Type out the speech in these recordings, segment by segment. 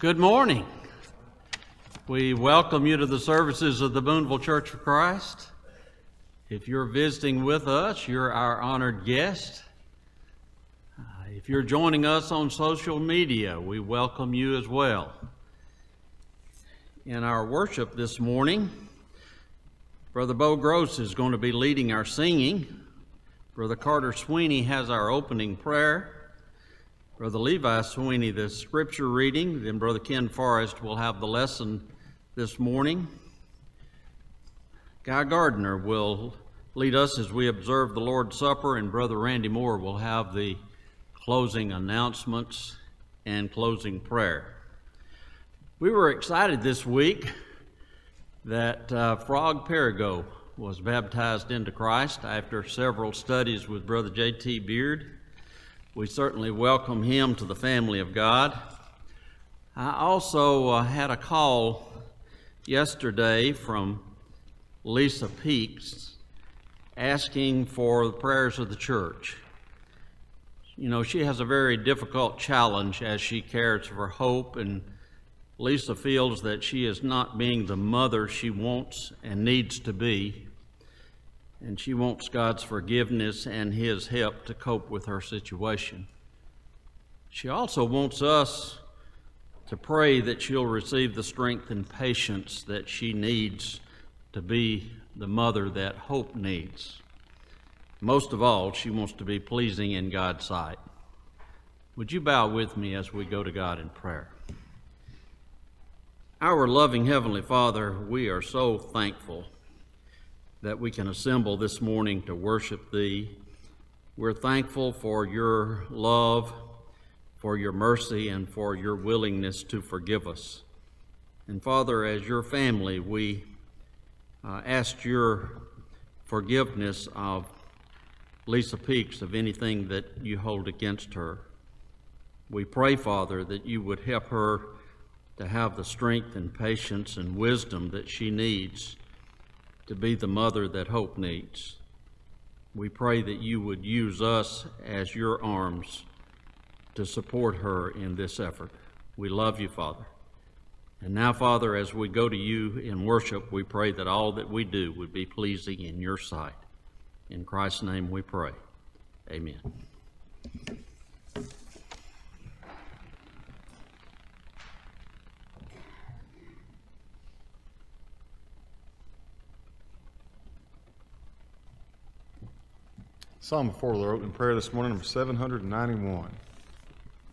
Good morning. We welcome you to the services of the Boonville Church of Christ. If you're visiting with us, you're our honored guest. Uh, if you're joining us on social media, we welcome you as well. In our worship this morning, Brother Bo Gross is going to be leading our singing. Brother Carter Sweeney has our opening prayer. Brother Levi Sweeney, the scripture reading. Then Brother Ken Forrest will have the lesson this morning. Guy Gardner will lead us as we observe the Lord's Supper, and Brother Randy Moore will have the closing announcements and closing prayer. We were excited this week that uh, Frog Perigo was baptized into Christ after several studies with Brother J.T. Beard. We certainly welcome him to the family of God. I also uh, had a call yesterday from Lisa Peaks asking for the prayers of the church. You know, she has a very difficult challenge as she cares for Hope, and Lisa feels that she is not being the mother she wants and needs to be and she wants God's forgiveness and His help to cope with her situation. She also wants us to pray that she'll receive the strength and patience that she needs to be the mother that hope needs. Most of all, she wants to be pleasing in God's sight. Would you bow with me as we go to God in prayer? Our loving Heavenly Father, we are so thankful that we can assemble this morning to worship Thee. We're thankful for your love, for your mercy, and for your willingness to forgive us. And Father, as your family, we uh, ask your forgiveness of Lisa Peaks of anything that you hold against her. We pray, Father, that you would help her to have the strength and patience and wisdom that she needs to be the mother that hope needs. We pray that you would use us as your arms to support her in this effort. We love you, Father. And now, Father, as we go to you in worship, we pray that all that we do would be pleasing in your sight. In Christ's name we pray. Amen. Psalm before the opening prayer this morning, number 791.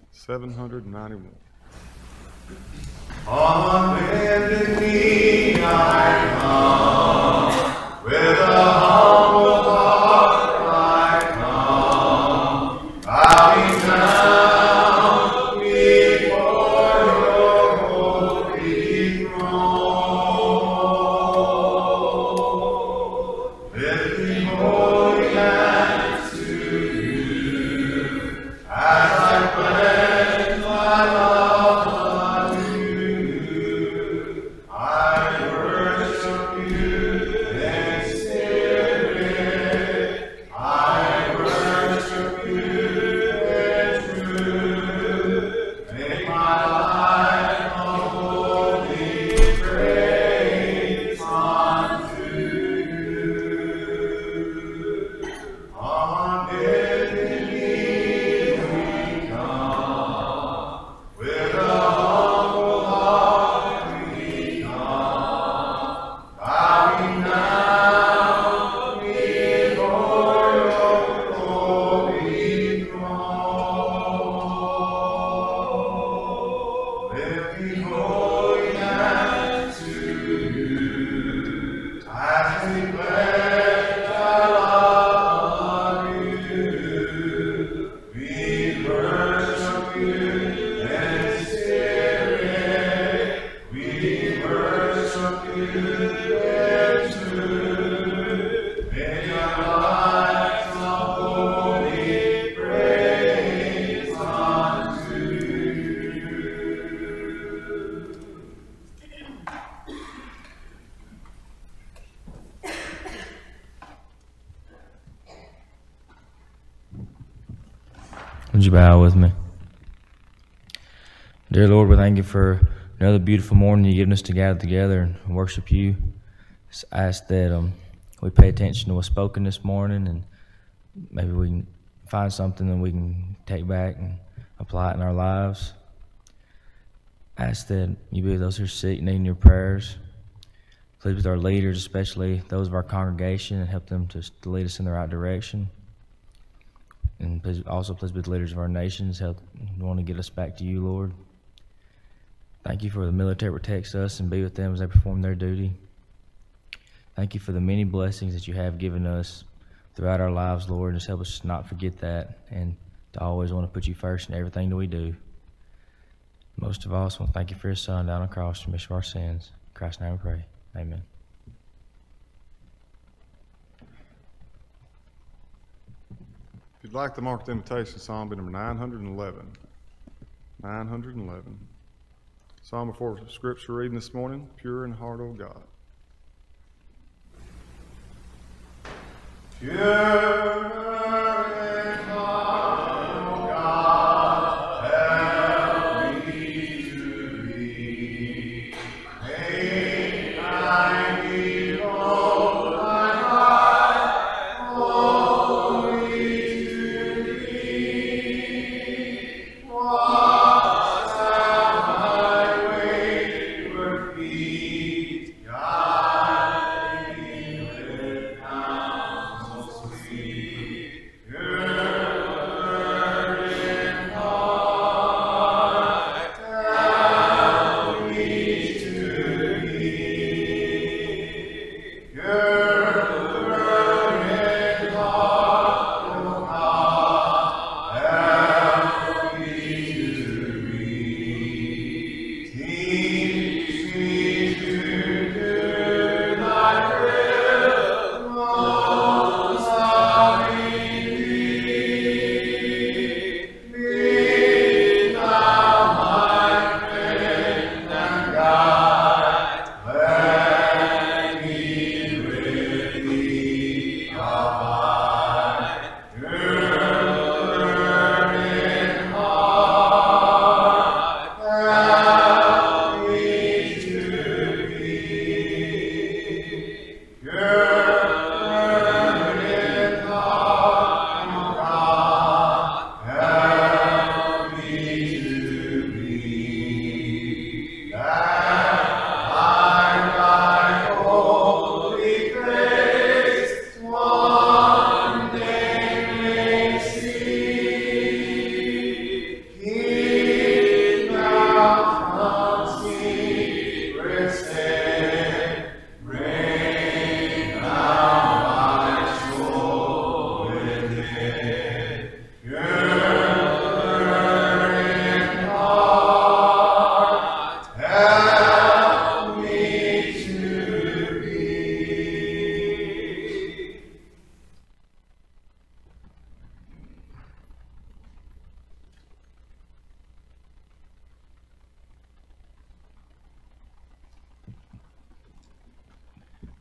791. On bended knee I come with a humble heart beautiful morning you've given us to gather together and worship you. Just ask that um, we pay attention to what's spoken this morning and maybe we can find something that we can take back and apply it in our lives. Ask that you be with those who are sick, needing your prayers. Please with our leaders, especially those of our congregation, and help them to, lead us in the right direction. And please, also please be with the leaders of our nations. Help want to get us back to you, Lord. Thank you for the military protects us and be with them as they perform their duty. Thank you for the many blessings that you have given us throughout our lives, Lord. And just help us not forget that and to always want to put you first in everything that we do. Most of all, I want to thank you for your Son down on the cross to remission of our sins. In Christ's name we pray. Amen. If you'd like to mark the invitation, Psalm be number 911. 911. Psalm before Scripture reading this morning, Pure in heart, O God. Pure in heart,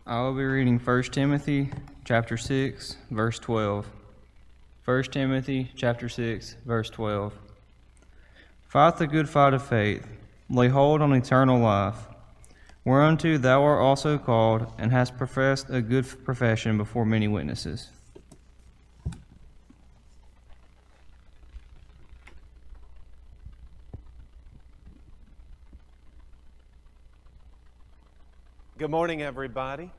I will be reading 1 Timothy chapter 6 verse 12. 1 Timothy chapter 6 verse 12. Fight the good fight of faith, lay hold on eternal life, whereunto thou art also called, and hast professed a good profession before many witnesses. Morning, everybody.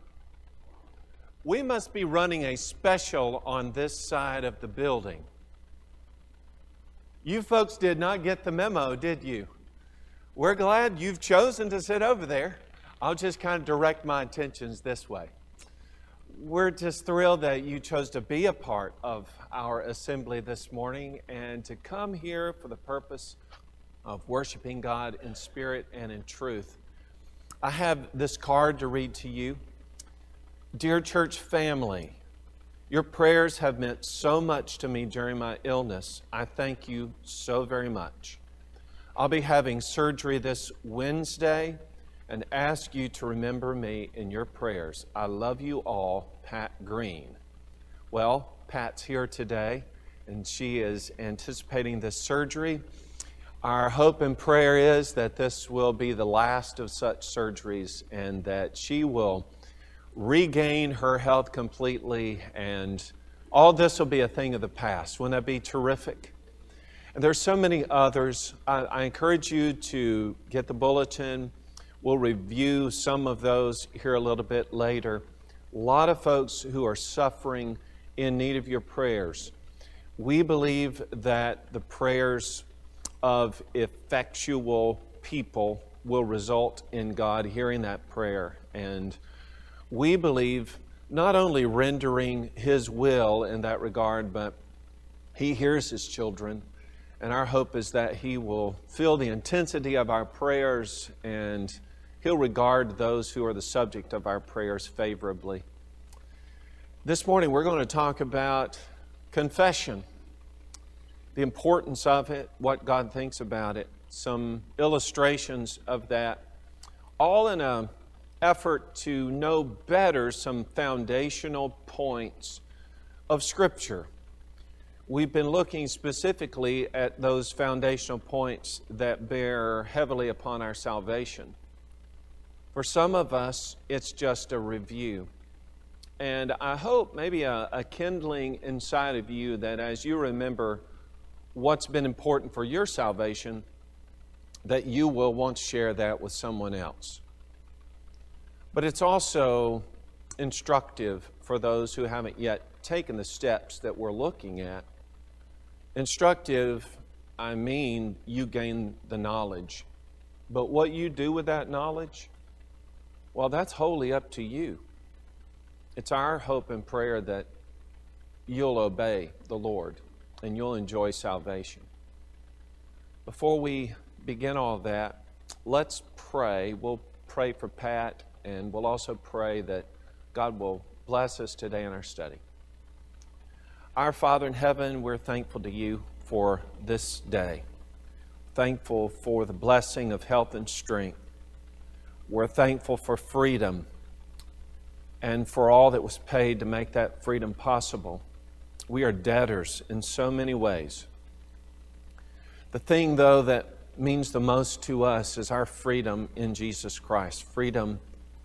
We must be running a special on this side of the building. You folks did not get the memo, did you? We're glad you've chosen to sit over there. I'll just kind of direct my attentions this way. We're just thrilled that you chose to be a part of our assembly this morning and to come here for the purpose of worshiping God in spirit and in truth. I have this card to read to you. Dear church family, your prayers have meant so much to me during my illness. I thank you so very much. I'll be having surgery this Wednesday and ask you to remember me in your prayers. I love you all, Pat Green. Well, Pat's here today and she is anticipating this surgery. Our hope and prayer is that this will be the last of such surgeries and that she will regain her health completely and all this will be a thing of the past. Wouldn't that be terrific? And there's so many others. I, I encourage you to get the bulletin. We'll review some of those here a little bit later. A lot of folks who are suffering in need of your prayers. We believe that the prayers of effectual people will result in God hearing that prayer. And we believe not only rendering His will in that regard, but He hears His children. And our hope is that He will feel the intensity of our prayers and He'll regard those who are the subject of our prayers favorably. This morning, we're going to talk about confession the importance of it, what God thinks about it, some illustrations of that, all in an effort to know better some foundational points of Scripture. We've been looking specifically at those foundational points that bear heavily upon our salvation. For some of us, it's just a review. And I hope maybe a, a kindling inside of you that as you remember what's been important for your salvation, that you will want to share that with someone else. But it's also instructive for those who haven't yet taken the steps that we're looking at. Instructive, I mean, you gain the knowledge. But what you do with that knowledge, well, that's wholly up to you. It's our hope and prayer that you'll obey the Lord and you'll enjoy salvation. Before we begin all that, let's pray. We'll pray for Pat, and we'll also pray that God will bless us today in our study. Our Father in heaven, we're thankful to you for this day. Thankful for the blessing of health and strength. We're thankful for freedom and for all that was paid to make that freedom possible. We are debtors in so many ways. The thing, though, that means the most to us is our freedom in Jesus Christ freedom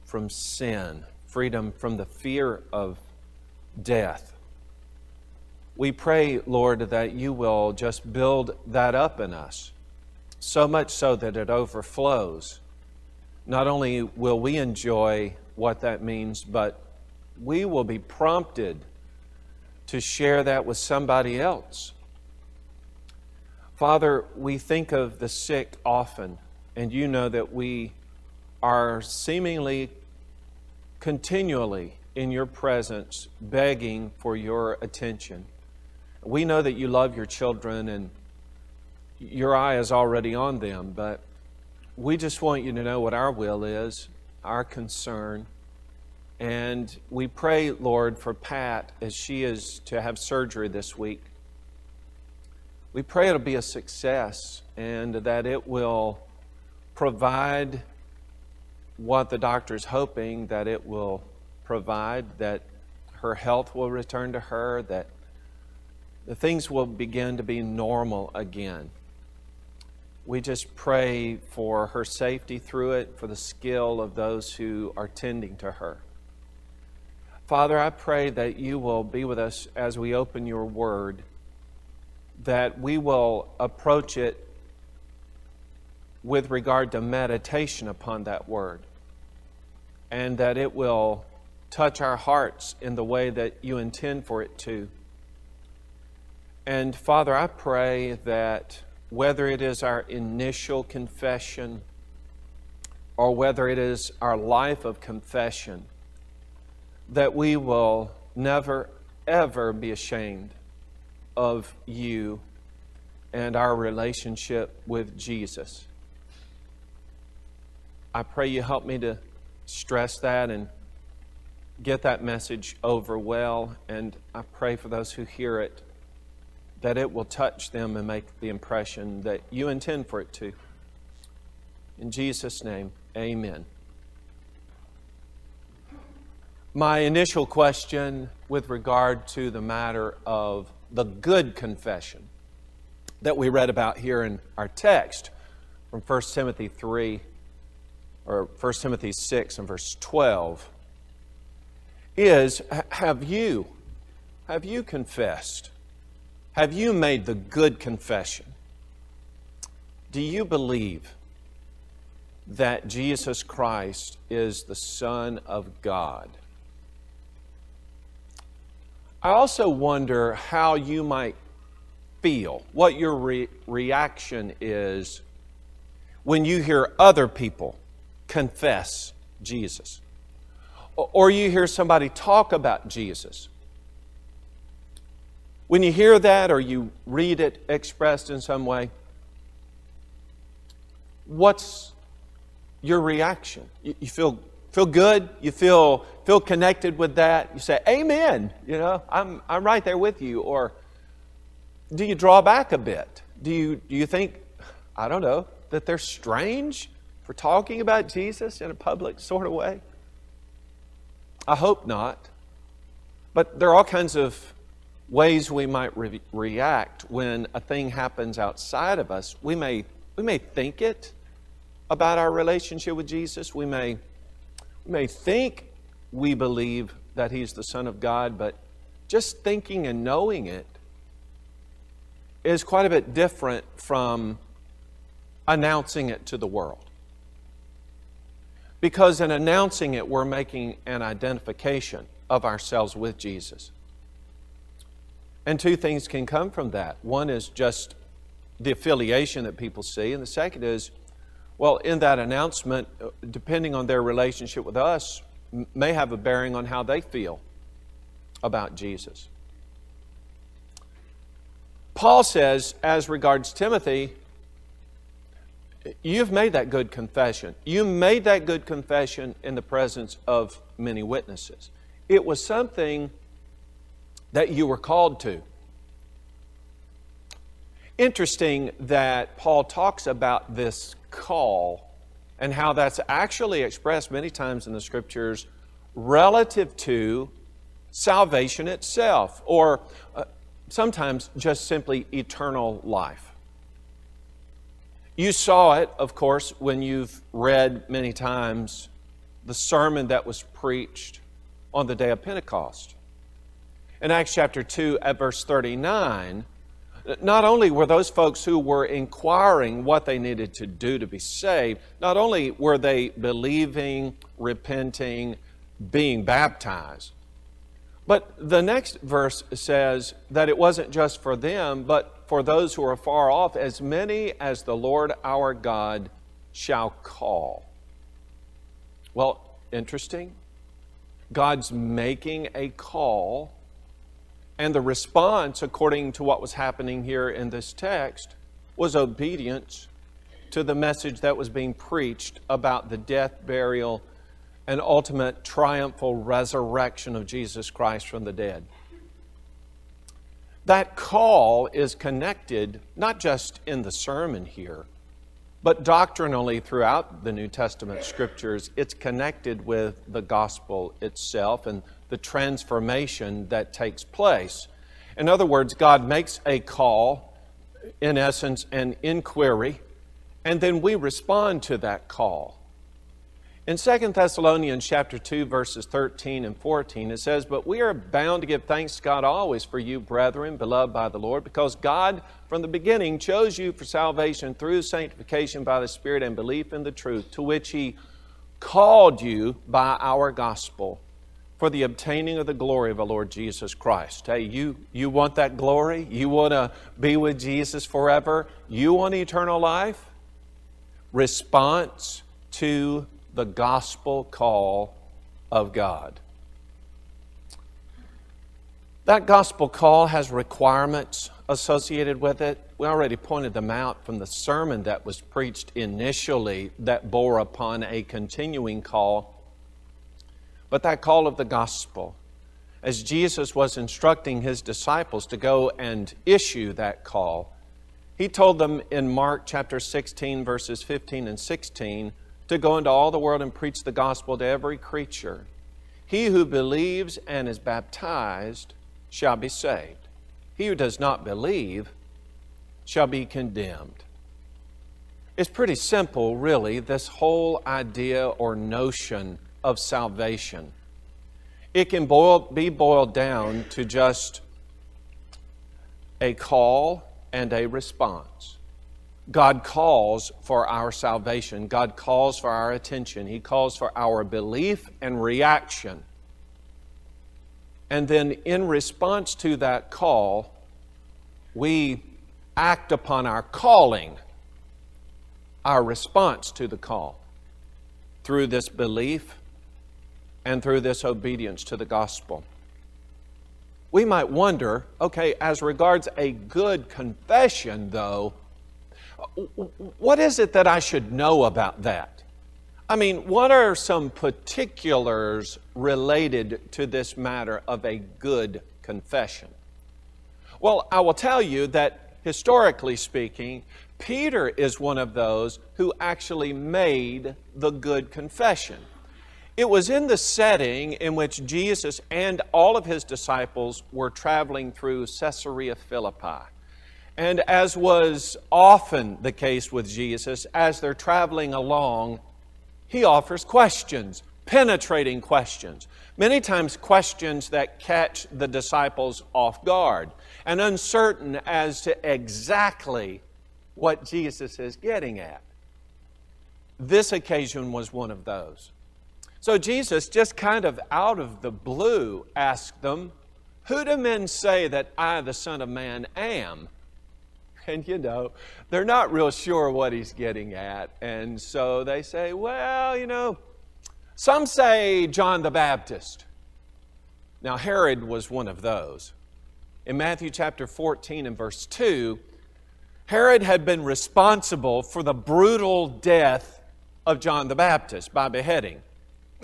from sin, freedom from the fear of death. We pray, Lord, that you will just build that up in us, so much so that it overflows. Not only will we enjoy what that means, but we will be prompted to share that with somebody else. Father, we think of the sick often, and you know that we are seemingly continually in your presence begging for your attention. We know that you love your children and your eye is already on them, but we just want you to know what our will is, our concern. And we pray, Lord, for Pat as she is to have surgery this week. We pray it'll be a success and that it will provide what the doctor is hoping that it will provide, that her health will return to her, that the things will begin to be normal again. We just pray for her safety through it, for the skill of those who are tending to her. Father, I pray that you will be with us as we open your word, that we will approach it with regard to meditation upon that word, and that it will touch our hearts in the way that you intend for it to. And Father, I pray that whether it is our initial confession or whether it is our life of confession, that we will never, ever be ashamed of you and our relationship with Jesus. I pray you help me to stress that and get that message over well. And I pray for those who hear it that it will touch them and make the impression that you intend for it to. In Jesus' name, amen. My initial question with regard to the matter of the good confession that we read about here in our text from 1 Timothy 3 or 1 Timothy 6 and verse 12 is have you have you confessed? Have you made the good confession? Do you believe that Jesus Christ is the Son of God? I also wonder how you might feel, what your re- reaction is when you hear other people confess Jesus, or you hear somebody talk about Jesus. When you hear that or you read it expressed in some way, what's your reaction? You, you, feel feel good. You feel feel connected with that. You say, "Amen." You know, I'm I'm right there with you. Or do you draw back a bit? Do you do you think, I don't know, that they're strange for talking about Jesus in a public sort of way? I hope not. But there are all kinds of ways we might re- react when a thing happens outside of us. We may we may think it about our relationship with Jesus. We may, may think we believe that He's the Son of God, but just thinking and knowing it is quite a bit different from announcing it to the world. Because in announcing it, we're making an identification of ourselves with Jesus. And two things can come from that. One is just the affiliation that people see, and the second is, well, in that announcement, uh, depending on their relationship with us, may have a bearing on how they feel about Jesus. Paul says, as regards Timothy, you've made that good confession. You made that good confession in the presence of many witnesses. It was something that you were called to. Interesting that Paul talks about this call and how that's actually expressed many times in the scriptures relative to salvation itself, or uh, sometimes just simply eternal life. You saw it, of course, when you've read many times the sermon that was preached on the day of Pentecost. In Acts chapter 2, at verse 39, not only were those folks who were inquiring what they needed to do to be saved, not only were they believing, repenting, being baptized, but the next verse says that it wasn't just for them, but for those who are far off, as many as the Lord our God shall call. Well, interesting. God's making a call and the response, according to what was happening here in this text, was obedience to the message that was being preached about the death, burial, and ultimate triumphal resurrection of Jesus Christ from the dead. That call is connected not just in the sermon here, but doctrinally throughout the New Testament scriptures. It's connected with the gospel itself and the transformation that takes place. In other words, God makes a call, in essence, an inquiry, and then we respond to that call. In 2 Thessalonians chapter 2 verses 13 and 14 it says, "But we are bound to give thanks to God always for you, brethren, beloved by the Lord, because God from the beginning chose you for salvation through sanctification by the Spirit and belief in the truth, to which he called you by our gospel." For the obtaining of the glory of our Lord Jesus Christ. Hey, you, you want that glory? You want to be with Jesus forever? You want eternal life? Response to the gospel call of God. That gospel call has requirements associated with it. We already pointed them out from the sermon that was preached initially that bore upon a continuing call but that call of the gospel. As Jesus was instructing his disciples to go and issue that call, he told them in Mark chapter 16, verses 15 and 16, to go into all the world and preach the gospel to every creature. He who believes and is baptized shall be saved. He who does not believe shall be condemned. It's pretty simple, really, this whole idea or notion of salvation. It can boil, be boiled down to just a call and a response. God calls for our salvation. God calls for our attention. He calls for our belief and reaction. And then, in response to that call, we act upon our calling, our response to the call, through this belief and through this obedience to the gospel. We might wonder okay, as regards a good confession, though, what is it that I should know about that? I mean, what are some particulars related to this matter of a good confession? Well, I will tell you that historically speaking, Peter is one of those who actually made the good confession. It was in the setting in which Jesus and all of his disciples were traveling through Caesarea Philippi. And as was often the case with Jesus, as they're traveling along, he offers questions, penetrating questions. Many times, questions that catch the disciples off guard and uncertain as to exactly what Jesus is getting at. This occasion was one of those. So Jesus, just kind of out of the blue, asked them, Who do men say that I, the Son of Man, am? And you know, they're not real sure what he's getting at. And so they say, Well, you know, some say John the Baptist. Now, Herod was one of those. In Matthew chapter 14 and verse 2, Herod had been responsible for the brutal death of John the Baptist by beheading.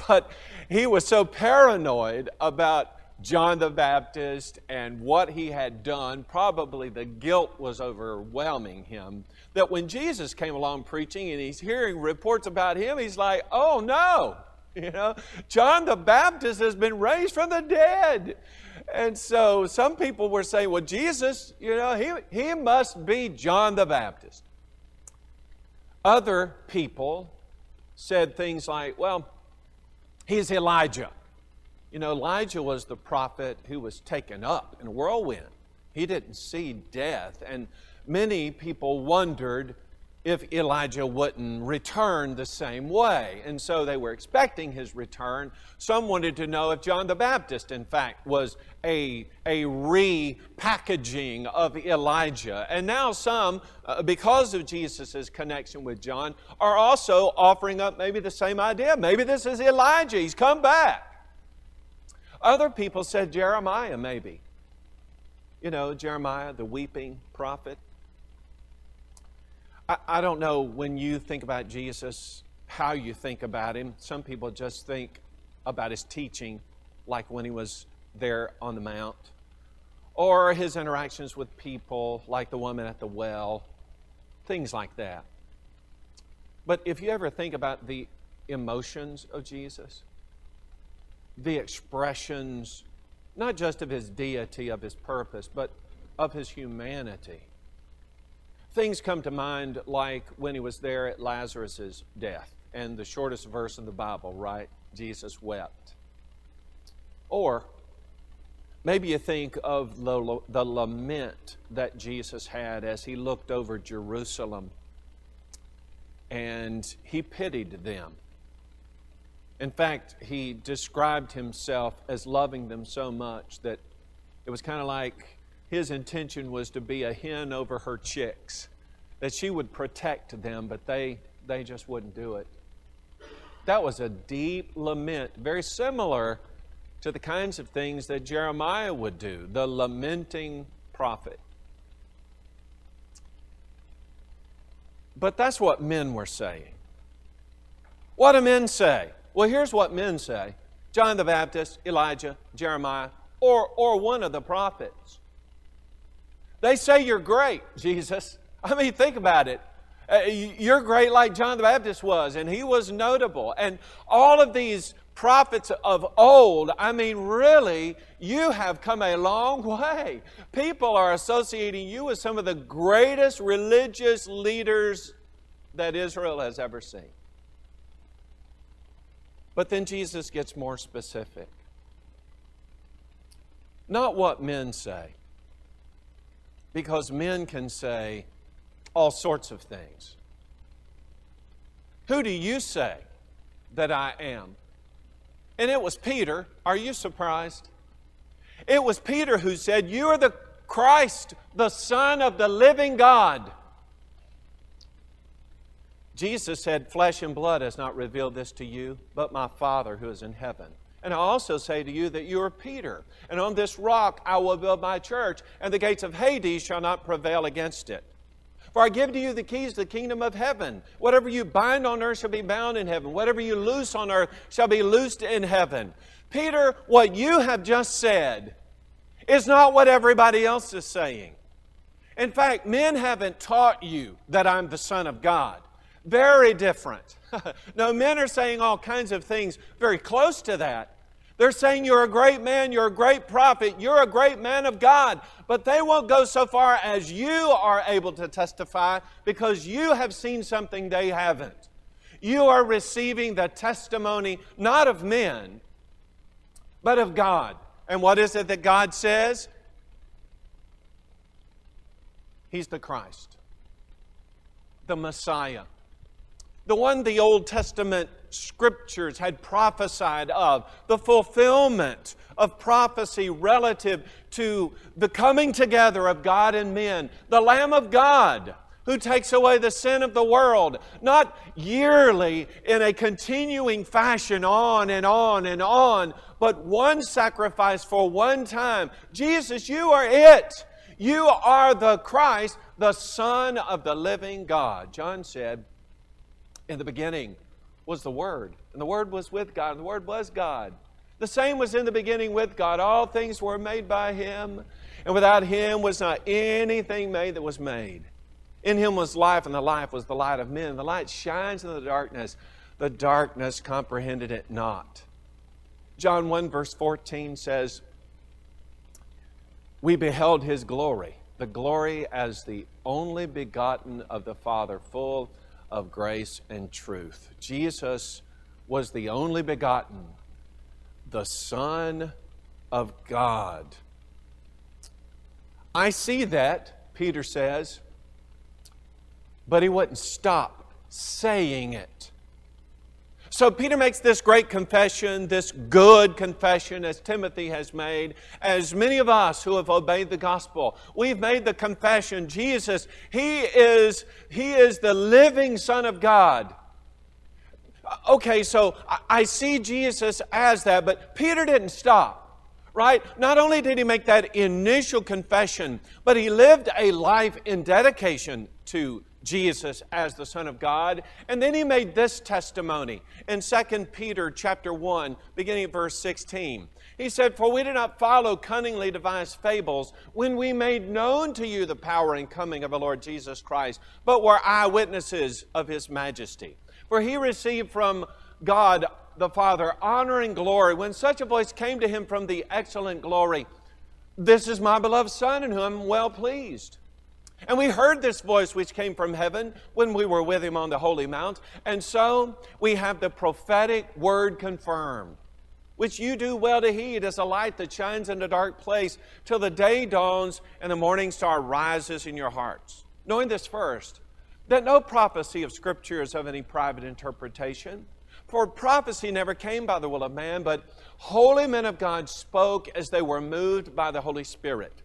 But he was so paranoid about John the Baptist and what he had done, probably the guilt was overwhelming him, that when Jesus came along preaching and he's hearing reports about him, he's like, oh no, you know, John the Baptist has been raised from the dead. And so some people were saying, well, Jesus, you know, he, he must be John the Baptist. Other people said things like, well, He's Elijah. You know, Elijah was the prophet who was taken up in a whirlwind. He didn't see death. And many people wondered if Elijah wouldn't return the same way. And so they were expecting his return. Some wanted to know if John the Baptist, in fact, was a, a repackaging of Elijah. And now some, uh, because of Jesus' connection with John, are also offering up maybe the same idea. Maybe this is Elijah, he's come back. Other people said Jeremiah, maybe. You know, Jeremiah, the weeping prophet. I, I don't know when you think about Jesus, how you think about him. Some people just think about his teaching, like when he was there on the Mount, or his interactions with people, like the woman at the well, things like that. But if you ever think about the emotions of Jesus, the expressions, not just of his deity, of his purpose, but of his humanity, things come to mind like when he was there at Lazarus' death, and the shortest verse in the Bible, right? Jesus wept. Or maybe you think of the, the lament that Jesus had as he looked over Jerusalem and he pitied them. In fact, he described himself as loving them so much that it was kind of like his intention was to be a hen over her chicks, that she would protect them, but they, they just wouldn't do it. That was a deep lament, very similar to the kinds of things that Jeremiah would do, the lamenting prophet. But that's what men were saying. What do men say? Well, here's what men say John the Baptist, Elijah, Jeremiah, or, or one of the prophets. They say you're great, Jesus. I mean, think about it. Uh, you're great like John the Baptist was, and he was notable. And all of these prophets of old, I mean, really, you have come a long way. People are associating you with some of the greatest religious leaders that Israel has ever seen. But then Jesus gets more specific. Not what men say, because men can say all sorts of things. Who do you say that I am? And it was Peter. Are you surprised? It was Peter who said, You are the Christ, the Son of the living God. Jesus said, Flesh and blood has not revealed this to you, but my Father who is in heaven. And I also say to you that you are Peter, and on this rock I will build my church, and the gates of Hades shall not prevail against it. For I give to you the keys to the kingdom of heaven. Whatever you bind on earth shall be bound in heaven. Whatever you loose on earth shall be loosed in heaven. Peter, what you have just said is not what everybody else is saying. In fact, men haven't taught you that I'm the Son of God. Very different. no, men are saying all kinds of things very close to that. They're saying you're a great man, you're a great prophet, you're a great man of God. But they won't go so far as you are able to testify because you have seen something they haven't. You are receiving the testimony not of men, but of God. And what is it that God says? He's the Christ, the Messiah the one the Old Testament scriptures had prophesied of, the fulfillment of prophecy relative to the coming together of God and men, the Lamb of God who takes away the sin of the world, not yearly in a continuing fashion on and on and on, but one sacrifice for one time. Jesus, you are it. You are the Christ, the Son of the living God. John said, in the beginning was the Word, and the Word was with God, and the Word was God. The same was in the beginning with God. All things were made by Him, and without Him was not anything made that was made. In Him was life, and the life was the light of men. The light shines in the darkness. The darkness comprehended it not. John 1, verse 14 says, We beheld His glory, the glory as the only begotten of the Father, full of grace and truth. Jesus was the only begotten, the Son of God. I see that, Peter says, but he wouldn't stop saying it. So Peter makes this great confession, this good confession, as Timothy has made, as many of us who have obeyed the gospel. We've made the confession Jesus, He is, he is the living Son of God. Okay, so I see Jesus as that, but Peter didn't stop right? Not only did he make that initial confession, but he lived a life in dedication to Jesus as the Son of God. And then he made this testimony in 2 Peter chapter 1, beginning at verse 16. He said, For we did not follow cunningly devised fables when we made known to you the power and coming of our Lord Jesus Christ, but were eyewitnesses of his majesty. For he received from God the Father honor and glory when such a voice came to him from the excellent glory. This is my beloved Son in whom I'm well pleased. And we heard this voice which came from heaven when we were with him on the holy mount. And so we have the prophetic word confirmed, which you do well to heed as a light that shines in a dark place till the day dawns and the morning star rises in your hearts. Knowing this first, that no prophecy of Scripture is of any private interpretation. For prophecy never came by the will of man, but holy men of God spoke as they were moved by the Holy Spirit.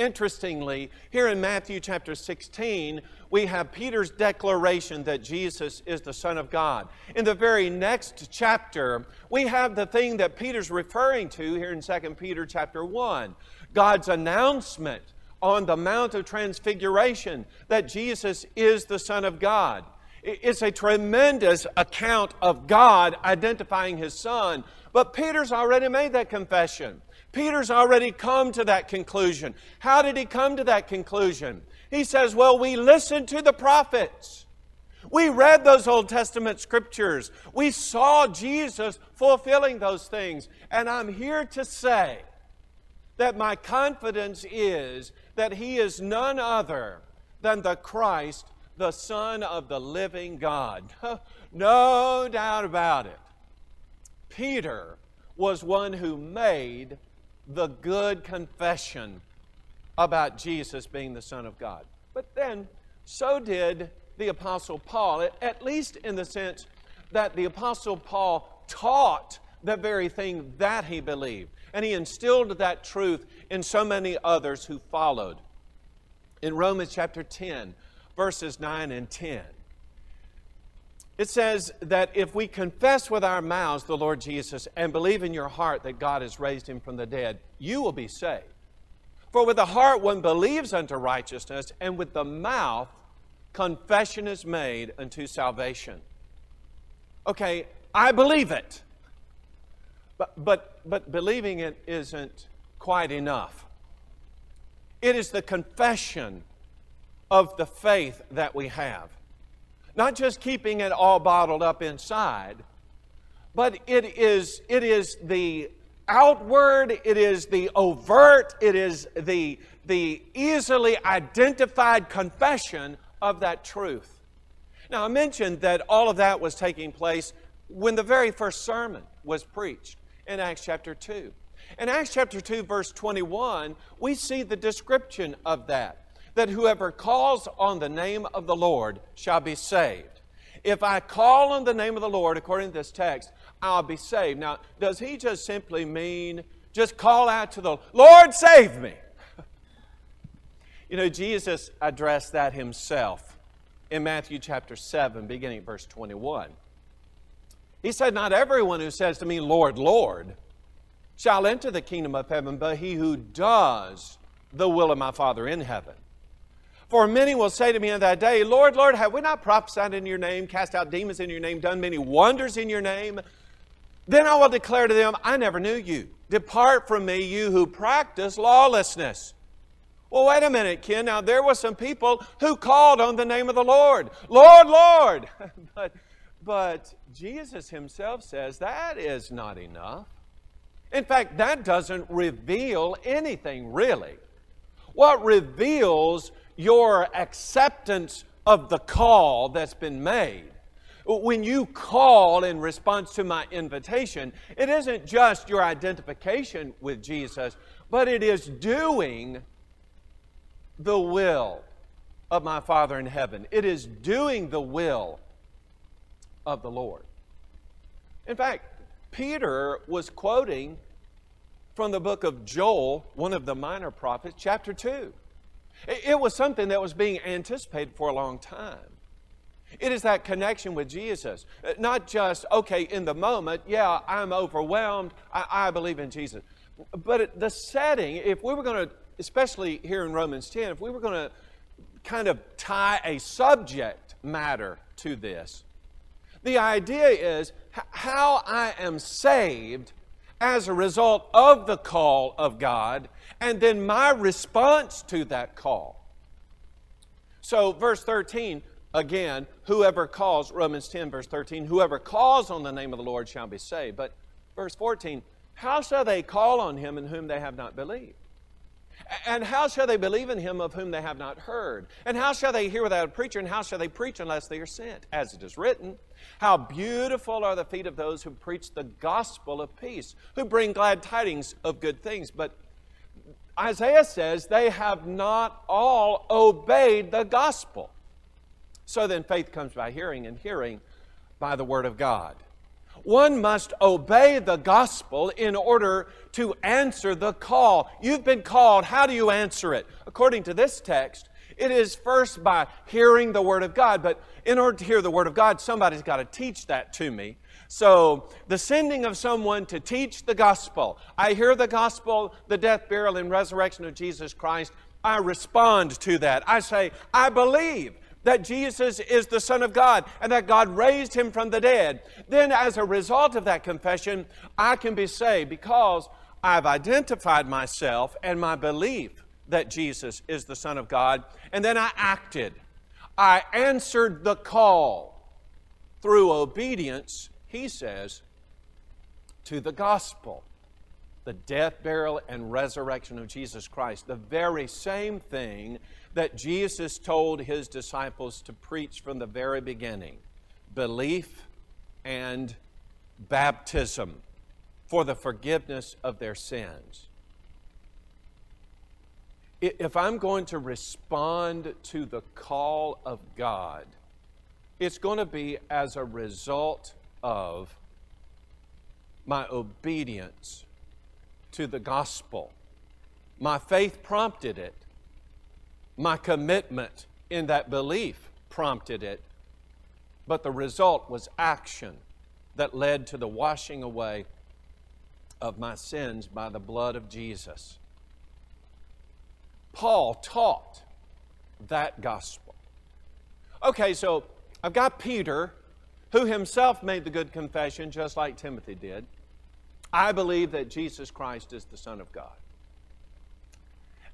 Interestingly, here in Matthew chapter 16, we have Peter's declaration that Jesus is the Son of God. In the very next chapter, we have the thing that Peter's referring to here in 2 Peter chapter 1 God's announcement on the Mount of Transfiguration that Jesus is the Son of God. It's a tremendous account of God identifying His Son. But Peter's already made that confession. Peter's already come to that conclusion. How did he come to that conclusion? He says, Well, we listened to the prophets. We read those Old Testament scriptures. We saw Jesus fulfilling those things. And I'm here to say that my confidence is that he is none other than the Christ, the Son of the living God. no doubt about it. Peter was one who made the good confession about Jesus being the Son of God. But then, so did the Apostle Paul, at least in the sense that the Apostle Paul taught the very thing that he believed. And he instilled that truth in so many others who followed. In Romans chapter 10, verses 9 and 10, it says that if we confess with our mouths the Lord Jesus and believe in your heart that God has raised him from the dead, you will be saved. For with the heart one believes unto righteousness, and with the mouth confession is made unto salvation. Okay, I believe it. But, but, but believing it isn't quite enough. It is the confession of the faith that we have. Not just keeping it all bottled up inside, but it is, it is the outward, it is the overt, it is the, the easily identified confession of that truth. Now, I mentioned that all of that was taking place when the very first sermon was preached in Acts chapter 2. In Acts chapter 2, verse 21, we see the description of that that whoever calls on the name of the Lord shall be saved. If I call on the name of the Lord, according to this text, I'll be saved. Now, does he just simply mean just call out to the Lord, save me? You know, Jesus addressed that himself in Matthew chapter 7, beginning at verse 21. He said, Not everyone who says to me, Lord, Lord, shall enter the kingdom of heaven, but he who does the will of my Father in heaven. For many will say to me in that day, Lord, Lord, have we not prophesied in your name, cast out demons in your name, done many wonders in your name? Then I will declare to them, I never knew you. Depart from me, you who practice lawlessness. Well, wait a minute, Ken. Now, there were some people who called on the name of the Lord. Lord, Lord. but, but Jesus himself says that is not enough. In fact, that doesn't reveal anything really. What reveals your acceptance of the call that's been made when you call in response to my invitation, it isn't just your identification with Jesus, but it is doing the will of my Father in heaven. It is doing the will of the Lord. In fact, Peter was quoting from the book of Joel, one of the minor prophets, chapter 2. It was something that was being anticipated for a long time. It is that connection with Jesus. Uh, not just, okay, in the moment, yeah, I'm overwhelmed, I, I believe in Jesus. But the setting, if we were going to especially here in Romans 10, if we were going to kind of tie a subject matter to this, the idea is how I am saved as a result of the call of God and then my response to that call. So, verse 13, again, whoever calls, Romans 10, verse 13, whoever calls on the name of the Lord shall be saved. But verse 14, how shall they call on him in whom they have not believed? And how shall they believe in him of whom they have not heard? And how shall they hear without a preacher? And how shall they preach unless they are sent? As it is written, How beautiful are the feet of those who preach the gospel of peace, who bring glad tidings of good things. But Isaiah says they have not all obeyed the gospel. So then faith comes by hearing, and hearing by the word of God. One must obey the gospel in order to answer the call. You've been called. How do you answer it? According to this text, it is first by hearing the Word of God. But in order to hear the Word of God, somebody's got to teach that to me. So, the sending of someone to teach the gospel. I hear the gospel, the death, burial, and resurrection of Jesus Christ. I respond to that. I say, I believe that Jesus is the Son of God and that God raised him from the dead, then as a result of that confession, I can be saved because I've identified myself and my belief that Jesus is the Son of God, and then I acted. I answered the call through obedience, he says, to the gospel the death, burial, and resurrection of Jesus Christ. The very same thing that Jesus told his disciples to preach from the very beginning belief and baptism for the forgiveness of their sins. If I'm going to respond to the call of God, it's going to be as a result of my obedience to the gospel. My faith prompted it. My commitment in that belief prompted it. But the result was action that led to the washing away of my sins by the blood of Jesus. Paul taught that gospel. Okay, so I've got Peter, who himself made the good confession, just like Timothy did. I believe that Jesus Christ is the Son of God.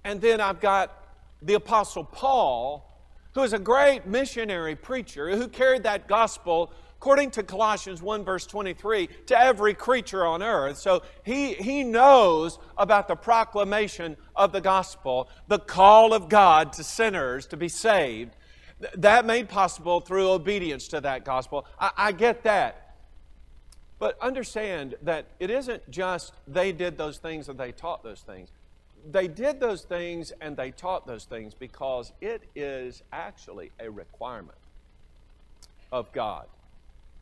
And then I've got the Apostle Paul, who is a great missionary preacher who carried that gospel according to Colossians 1, verse 23, to every creature on earth. So he, he knows about the proclamation of the gospel, the call of God to sinners to be saved. That made possible through obedience to that gospel. I, I get that. But understand that it isn't just they did those things and they taught those things. They did those things and they taught those things because it is actually a requirement of God,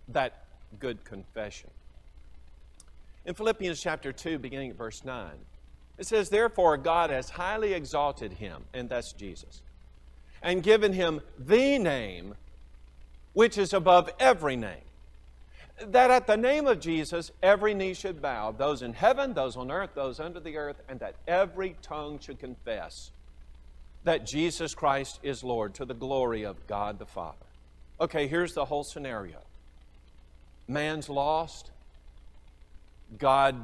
that good confession. In Philippians chapter 2, beginning at verse 9, it says, Therefore, God has highly exalted him, and that's Jesus, and given him the name which is above every name that at the name of Jesus every knee should bow, those in heaven, those on earth, those under the earth, and that every tongue should confess that Jesus Christ is Lord to the glory of God the Father. Okay, here's the whole scenario man's lost. God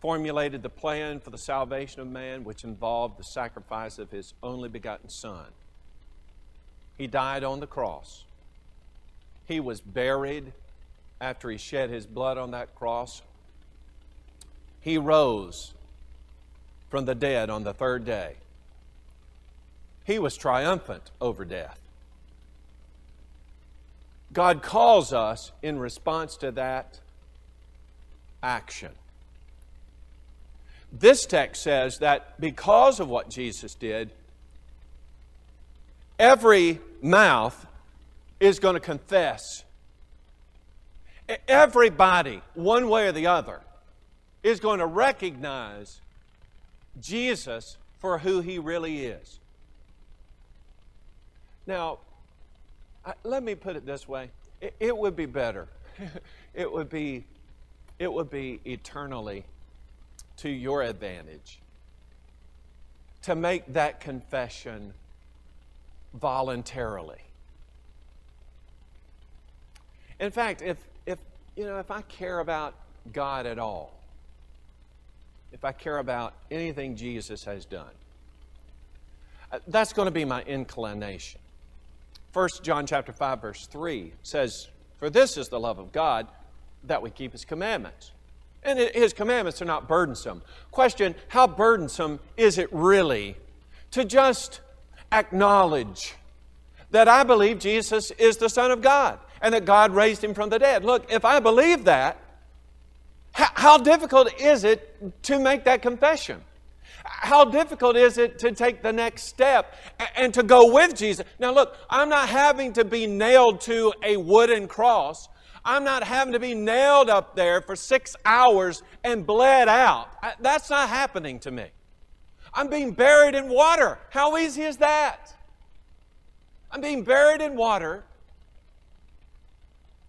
formulated the plan for the salvation of man, which involved the sacrifice of his only begotten Son. He died on the cross. He was buried after he shed his blood on that cross, he rose from the dead on the third day. He was triumphant over death. God calls us in response to that action. This text says that because of what Jesus did, every mouth is going to confess Everybody, one way or the other, is going to recognize Jesus for who he really is. Now, let me put it this way it, would be better. it would be it would be eternally to your advantage to make that confession voluntarily. In fact, if if, you know, if I care about God at all, if I care about anything Jesus has done, uh, that's going to be my inclination. First John chapter 5 verse 3 says, "For this is the love of God, that we keep his commandments." And his commandments are not burdensome. Question, how burdensome is it really to just acknowledge that I believe Jesus is the Son of God? and that God raised him from the dead. Look, if I believe that, how difficult is it to make that confession? How difficult is it to take the next step and to go with Jesus? Now, look, I'm not having to be nailed to a wooden cross. I'm not having to be nailed up there for six hours and bled out. That's not happening to me. I'm being buried in water. How easy is that? I'm being buried in water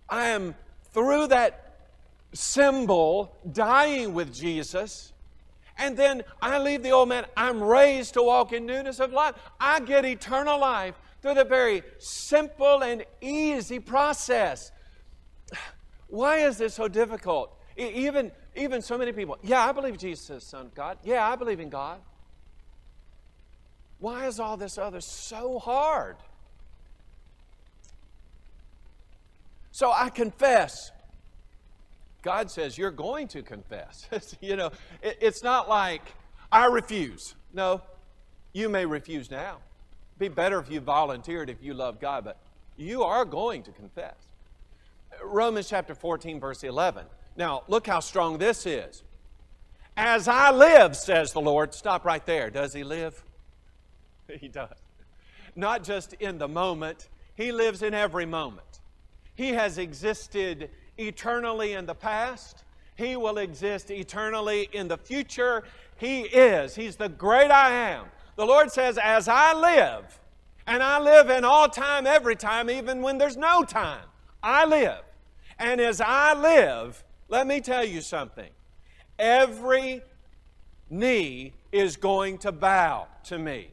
I am through that symbol dying with Jesus. And then I leave the old man. I'm raised to walk in newness of life. I get eternal life through the very simple and easy process. Why is this so difficult? Even, Even so many people, yeah, I believe Jesus is the Son of God. Yeah, I believe in God. Why is all this other so hard? So I confess. God says, You're going to confess. you know, it, it's not like I refuse. No, you may refuse now. It'd be better if you volunteered if you love God, but you are going to confess. Romans chapter 14, verse 11. Now, look how strong this is. As I live, says the Lord. Stop right there. Does he live? He does. Not just in the moment, he lives in every moment. He has existed eternally in the past, he will exist eternally in the future. He is. He's the great I am. The Lord says, As I live, and I live in all time, every time, even when there's no time, I live. And as I live, let me tell you something. Every knee is going to bow to me,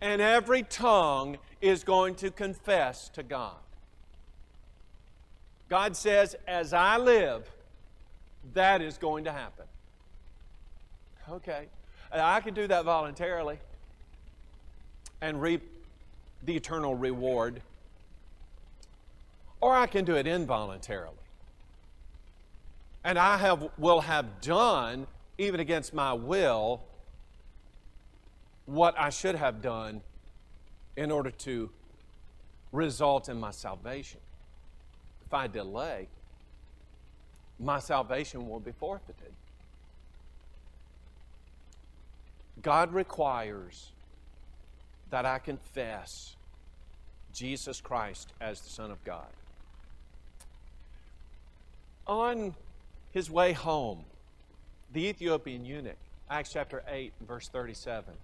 and every tongue is going to confess to God. God says, As I live, that is going to happen. Okay. I can do that voluntarily and reap the eternal reward, or I can do it involuntarily. And I have, will have done, even against my will, what I should have done in order to result in my salvation. If I delay, my salvation will be forfeited. God requires that I confess Jesus Christ as the Son of God. On his way home, the Ethiopian eunuch, Acts chapter 8, verse 37.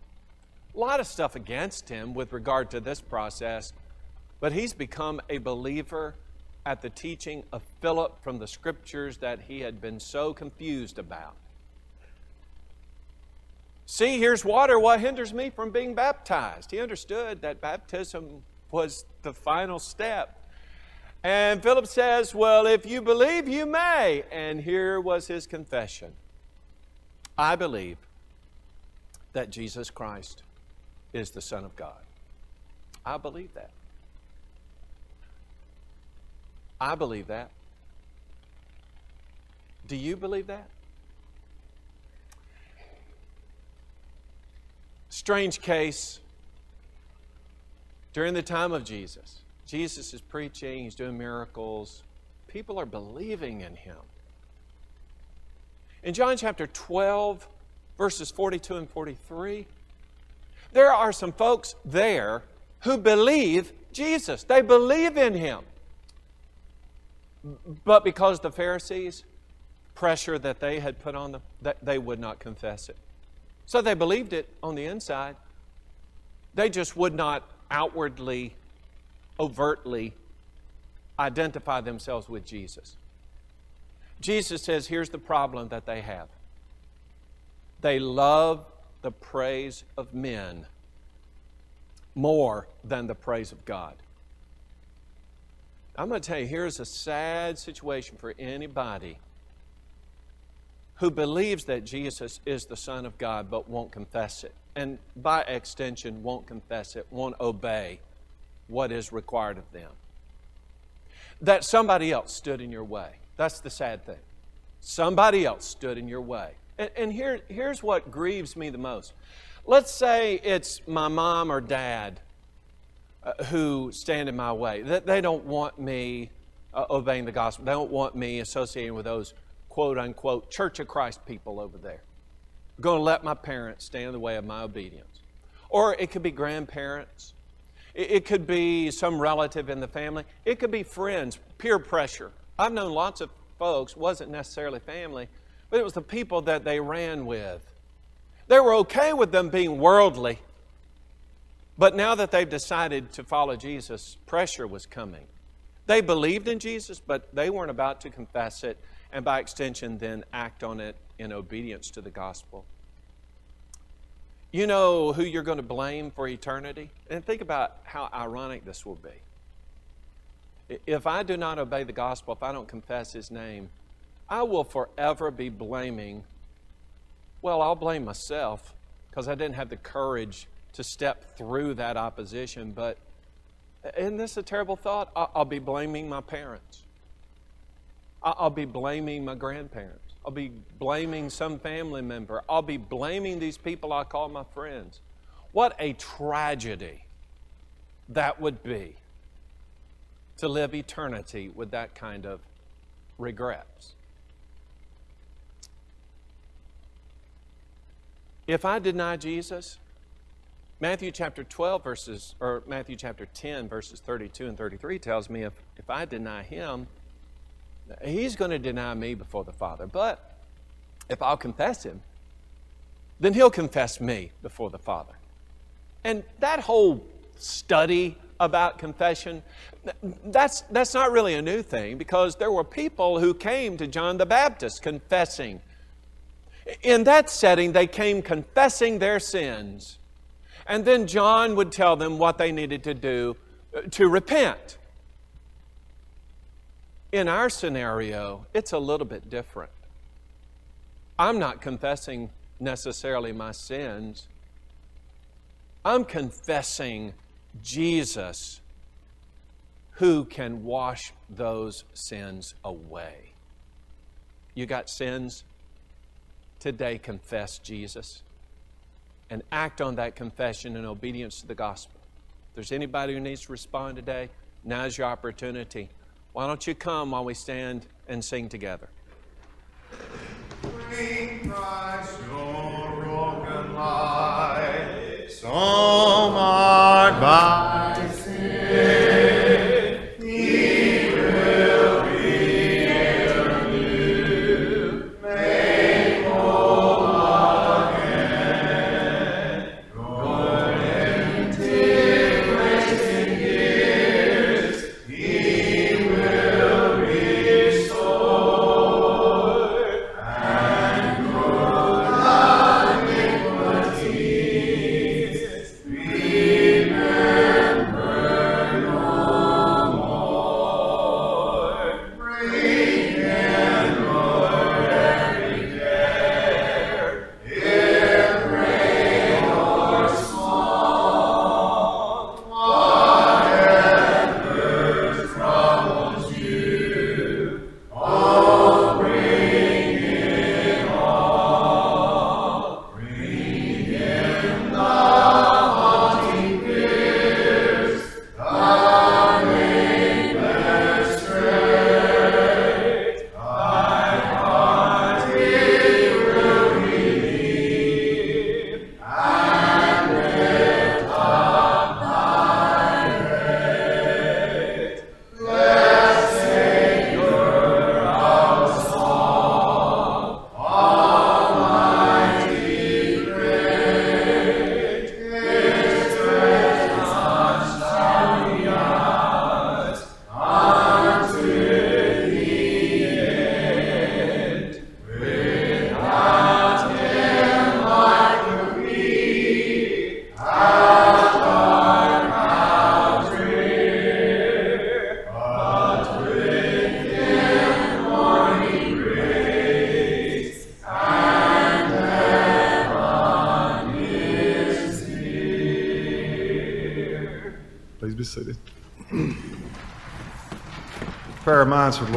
A lot of stuff against him with regard to this process, but he's become a believer at the teaching of Philip from the scriptures that he had been so confused about. See, here's water. What hinders me from being baptized? He understood that baptism was the final step. And Philip says, Well, if you believe, you may. And here was his confession I believe that Jesus Christ is the Son of God. I believe that. I believe that. Do you believe that? Strange case. During the time of Jesus, Jesus is preaching, he's doing miracles. People are believing in him. In John chapter 12, verses 42 and 43, there are some folks there who believe Jesus. They believe in him. But because the Pharisees, pressure that they had put on them, they would not confess it. So they believed it on the inside. They just would not outwardly, overtly identify themselves with Jesus. Jesus says, here's the problem that they have they love the praise of men more than the praise of God. I'm going to tell you, here's a sad situation for anybody who believes that Jesus is the Son of God but won't confess it. And by extension, won't confess it, won't obey what is required of them. That somebody else stood in your way. That's the sad thing. Somebody else stood in your way. And, and here, here's what grieves me the most. Let's say it's my mom or dad uh, who stand in my way. They don't want me uh, obeying the gospel. They don't want me associating with those quote unquote Church of Christ people over there. I'm going to let my parents stand in the way of my obedience. Or it could be grandparents. It could be some relative in the family. It could be friends, peer pressure. I've known lots of folks, wasn't necessarily family, but it was the people that they ran with. They were okay with them being worldly, but now that they've decided to follow Jesus, pressure was coming. They believed in Jesus, but they weren't about to confess it and by extension then act on it in obedience to the gospel. You know who you're going to blame for eternity? And think about how ironic this will be. If I do not obey the gospel, if I don't confess his name, I will forever be blaming, well, I'll blame myself because I didn't have the courage to step through that opposition. But isn't this a terrible thought? I'll be blaming my parents. I'll be blaming my grandparents. I'll be blaming some family member. I'll be blaming these people I call my friends. What a tragedy that would be to live eternity with that kind of regrets. If I deny Jesus, Matthew chapter 12 verses or Matthew chapter 10 verses 32 and 33 tells me if, if I deny him, he's going to deny me before the Father. But if I'll confess him, then he'll confess me before the Father. And that whole study about confession, that's, that's not really a new thing because there were people who came to John the Baptist confessing. In that setting, they came confessing their sins. And then John would tell them what they needed to do uh, to repent. In our scenario, it's a little bit different. I'm not confessing necessarily my sins, I'm confessing Jesus who can wash those sins away. You got sins? Today, confess Jesus and act on that confession in obedience to the gospel. If there's anybody who needs to respond today, now's your opportunity. Why don't you come while we stand and sing together? Christ your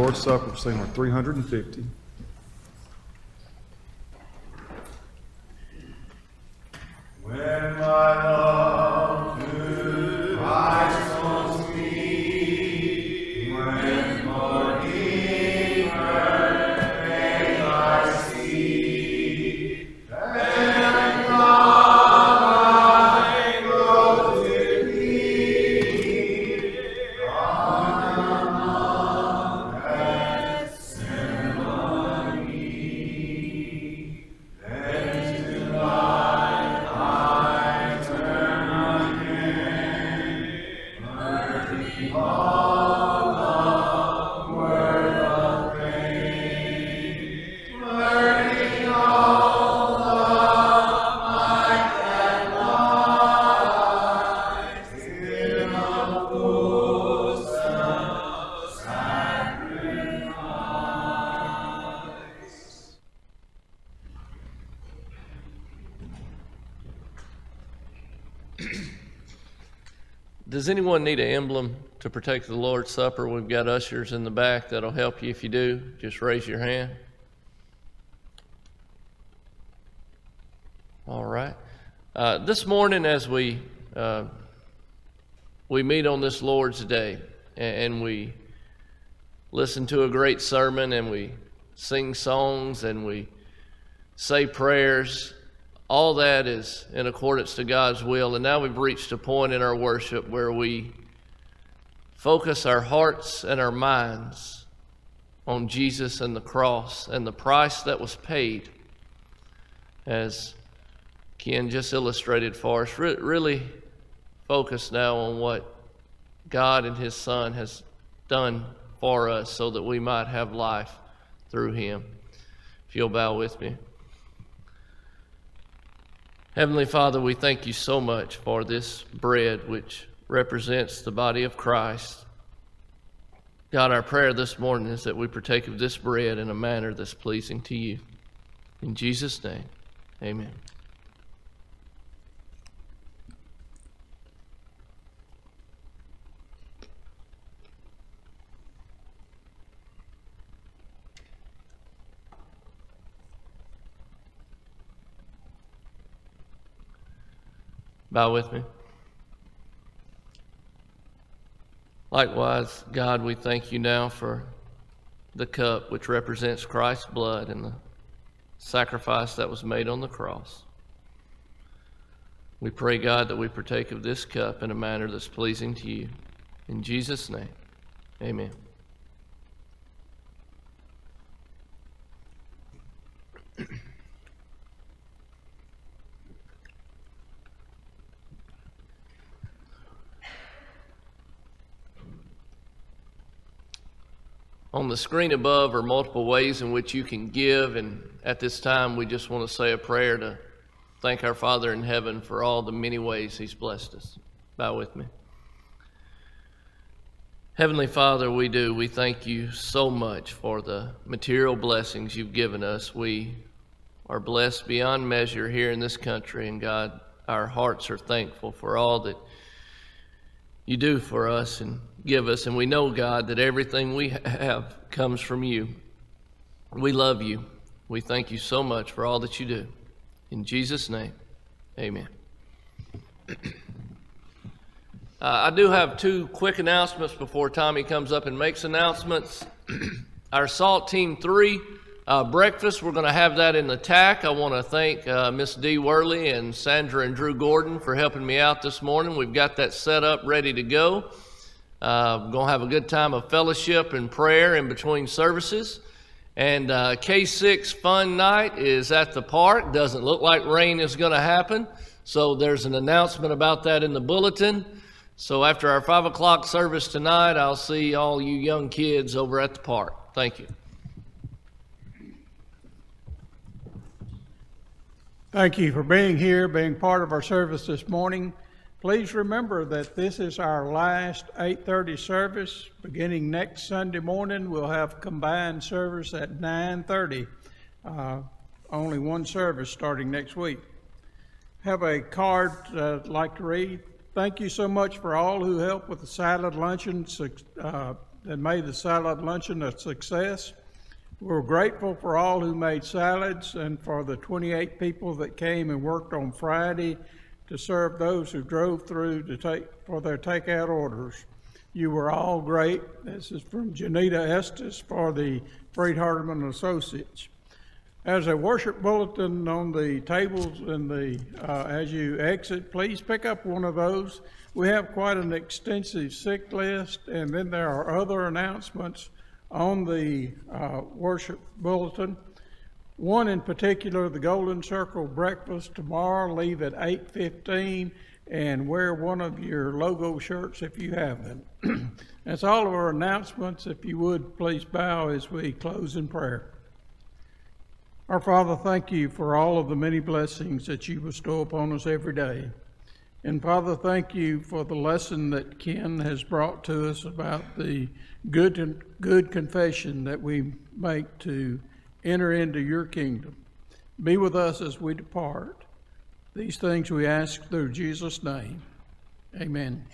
Lord's Supper, sing number 350. Does anyone need an emblem to partake of the Lord's Supper? We've got ushers in the back that'll help you. If you do, just raise your hand. All right. Uh, this morning, as we uh, we meet on this Lord's Day, and, and we listen to a great sermon, and we sing songs, and we say prayers, all that is in accordance to God's will. And now we've reached a point in our worship where we focus our hearts and our minds on Jesus and the cross and the price that was paid, as Ken just illustrated for us. Re- really focus now on what God and His Son has done for us so that we might have life through Him. If you'll bow with me. Heavenly Father, we thank you so much for this bread which represents the body of Christ. God, our prayer this morning is that we partake of this bread in a manner that's pleasing to you. In Jesus' name, amen. Bow with me. Likewise, God, we thank you now for the cup which represents Christ's blood and the sacrifice that was made on the cross. We pray, God, that we partake of this cup in a manner that's pleasing to you. In Jesus' name, amen. On the screen above are multiple ways in which you can give, and at this time we just want to say a prayer to thank our Father in heaven for all the many ways He's blessed us. Bow with me. Heavenly Father, we do. We thank you so much for the material blessings you've given us. We are blessed beyond measure here in this country, and God, our hearts are thankful for all that you do for us and give us. And we know, God, that everything we have comes from you. We love you. We thank you so much for all that you do. In Jesus' name, amen. uh, I do have two quick announcements before Tommy comes up and makes announcements. Our SALT Team 3 uh, breakfast, we're going to have that in the TAC. I want to thank uh, Miss Dee Worley and Sandra and Drew Gordon for helping me out this morning. We've got that set up, ready to go. Uh, we're going to have a good time of fellowship and prayer in between services. And uh, K6 Fun Night is at the park. Doesn't look like rain is going to happen. So there's an announcement about that in the bulletin. So after our 5 o'clock service tonight, I'll see all you young kids over at the park. Thank you. Thank you for being here, being part of our service this morning. Please remember that this is our last 8:30 service. Beginning next Sunday morning, we'll have combined service at 9:30. Uh, only one service starting next week. Have a card uh, I'd like to read. Thank you so much for all who helped with the salad luncheon uh, that made the salad luncheon a success. We're grateful for all who made salads and for the 28 people that came and worked on Friday to serve those who drove through to take for their takeout orders. You were all great. This is from Janita Estes for the Freed Hardeman Associates. As a worship bulletin on the tables and the uh, as you exit, please pick up one of those. We have quite an extensive sick list, and then there are other announcements on the uh, worship bulletin. One in particular, the Golden Circle breakfast tomorrow. Leave at 8:15 and wear one of your logo shirts if you have them. That's all of our announcements. If you would, please bow as we close in prayer. Our Father, thank you for all of the many blessings that you bestow upon us every day. And Father, thank you for the lesson that Ken has brought to us about the good good confession that we make to enter into your kingdom. Be with us as we depart. These things we ask through Jesus' name. Amen.